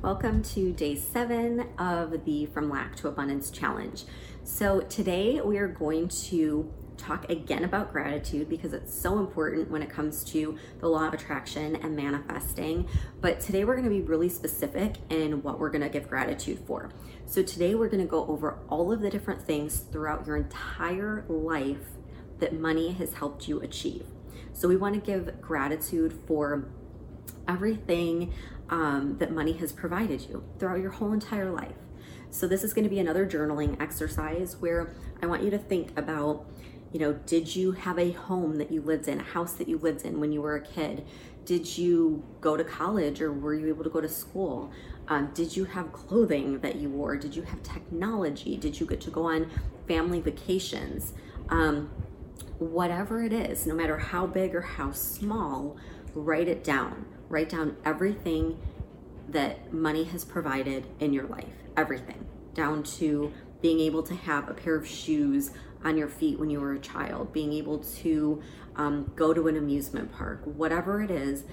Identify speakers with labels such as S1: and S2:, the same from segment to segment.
S1: Welcome to day seven of the From Lack to Abundance Challenge. So, today we are going to talk again about gratitude because it's so important when it comes to the law of attraction and manifesting. But today we're going to be really specific in what we're going to give gratitude for. So, today we're going to go over all of the different things throughout your entire life that money has helped you achieve. So, we want to give gratitude for everything um, that money has provided you throughout your whole entire life. So, this is going to be another journaling exercise where I want you to think about, you know, did you have a home that you lived in, a house that you lived in when you were a kid? Did you go to college or were you able to go to school? Um, did you have clothing that you wore? Did you have technology? Did you get to go on family vacations? Um, whatever it is, no matter how big or how small, write it down write down everything that money has provided in your life, everything, down to being able to have a pair of shoes on your feet when you were a child, being able to um, go to an amusement park, whatever it is,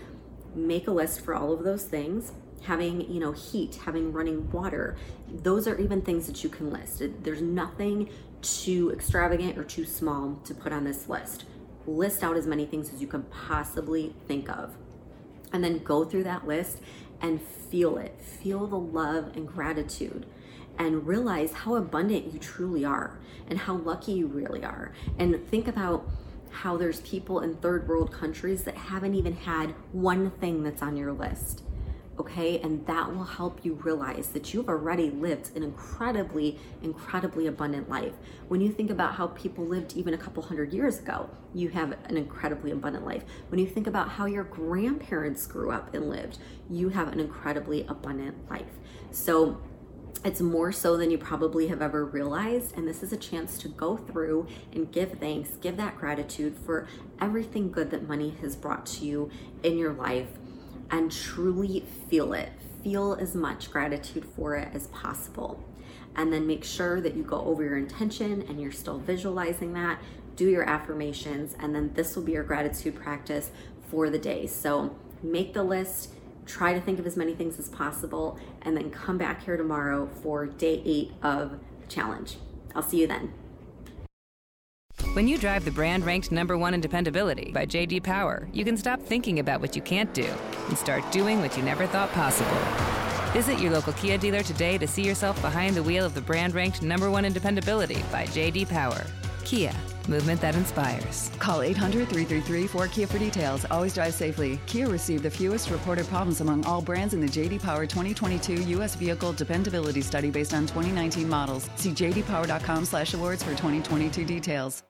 S1: make a list for all of those things. Having, you know, heat, having running water, those are even things that you can list. There's nothing too extravagant or too small to put on this list. List out as many things as you can possibly think of and then go through that list and feel it. Feel the love and gratitude and realize how abundant you truly are and how lucky you really are. And think about how there's people in third world countries that haven't even had one thing that's on your list okay? And that will help you realize that you've already lived an incredibly, incredibly abundant life. When you think about how people lived even a couple hundred years ago, you have an incredibly abundant life. When you think about how your grandparents grew up and lived, you have an incredibly abundant life. So, it's more so than you probably have ever realized. And this is a chance to go through and give thanks, give that gratitude for everything good that money has brought to you in your life and truly feel it. Feel as much gratitude for it as possible. And then make sure that you go over your intention and you're still visualizing that. Do your affirmations, and then this will be your gratitude practice for the day. So make the list, try to think of as many things as possible, and then come back here tomorrow for day eight of the challenge. I'll see you then.
S2: When you drive the brand ranked number one in dependability by JD Power, you can stop thinking about what you can't do and start doing what you never thought possible. Visit your local Kia dealer today to see yourself behind the wheel of the brand ranked number one in dependability by JD Power. Kia, movement that inspires.
S3: Call 800 333 4KIA for details. Always drive safely. Kia received the fewest reported problems among all brands in the JD Power 2022 U.S. Vehicle Dependability Study based on 2019 models. See jdpower.com slash awards for 2022 details.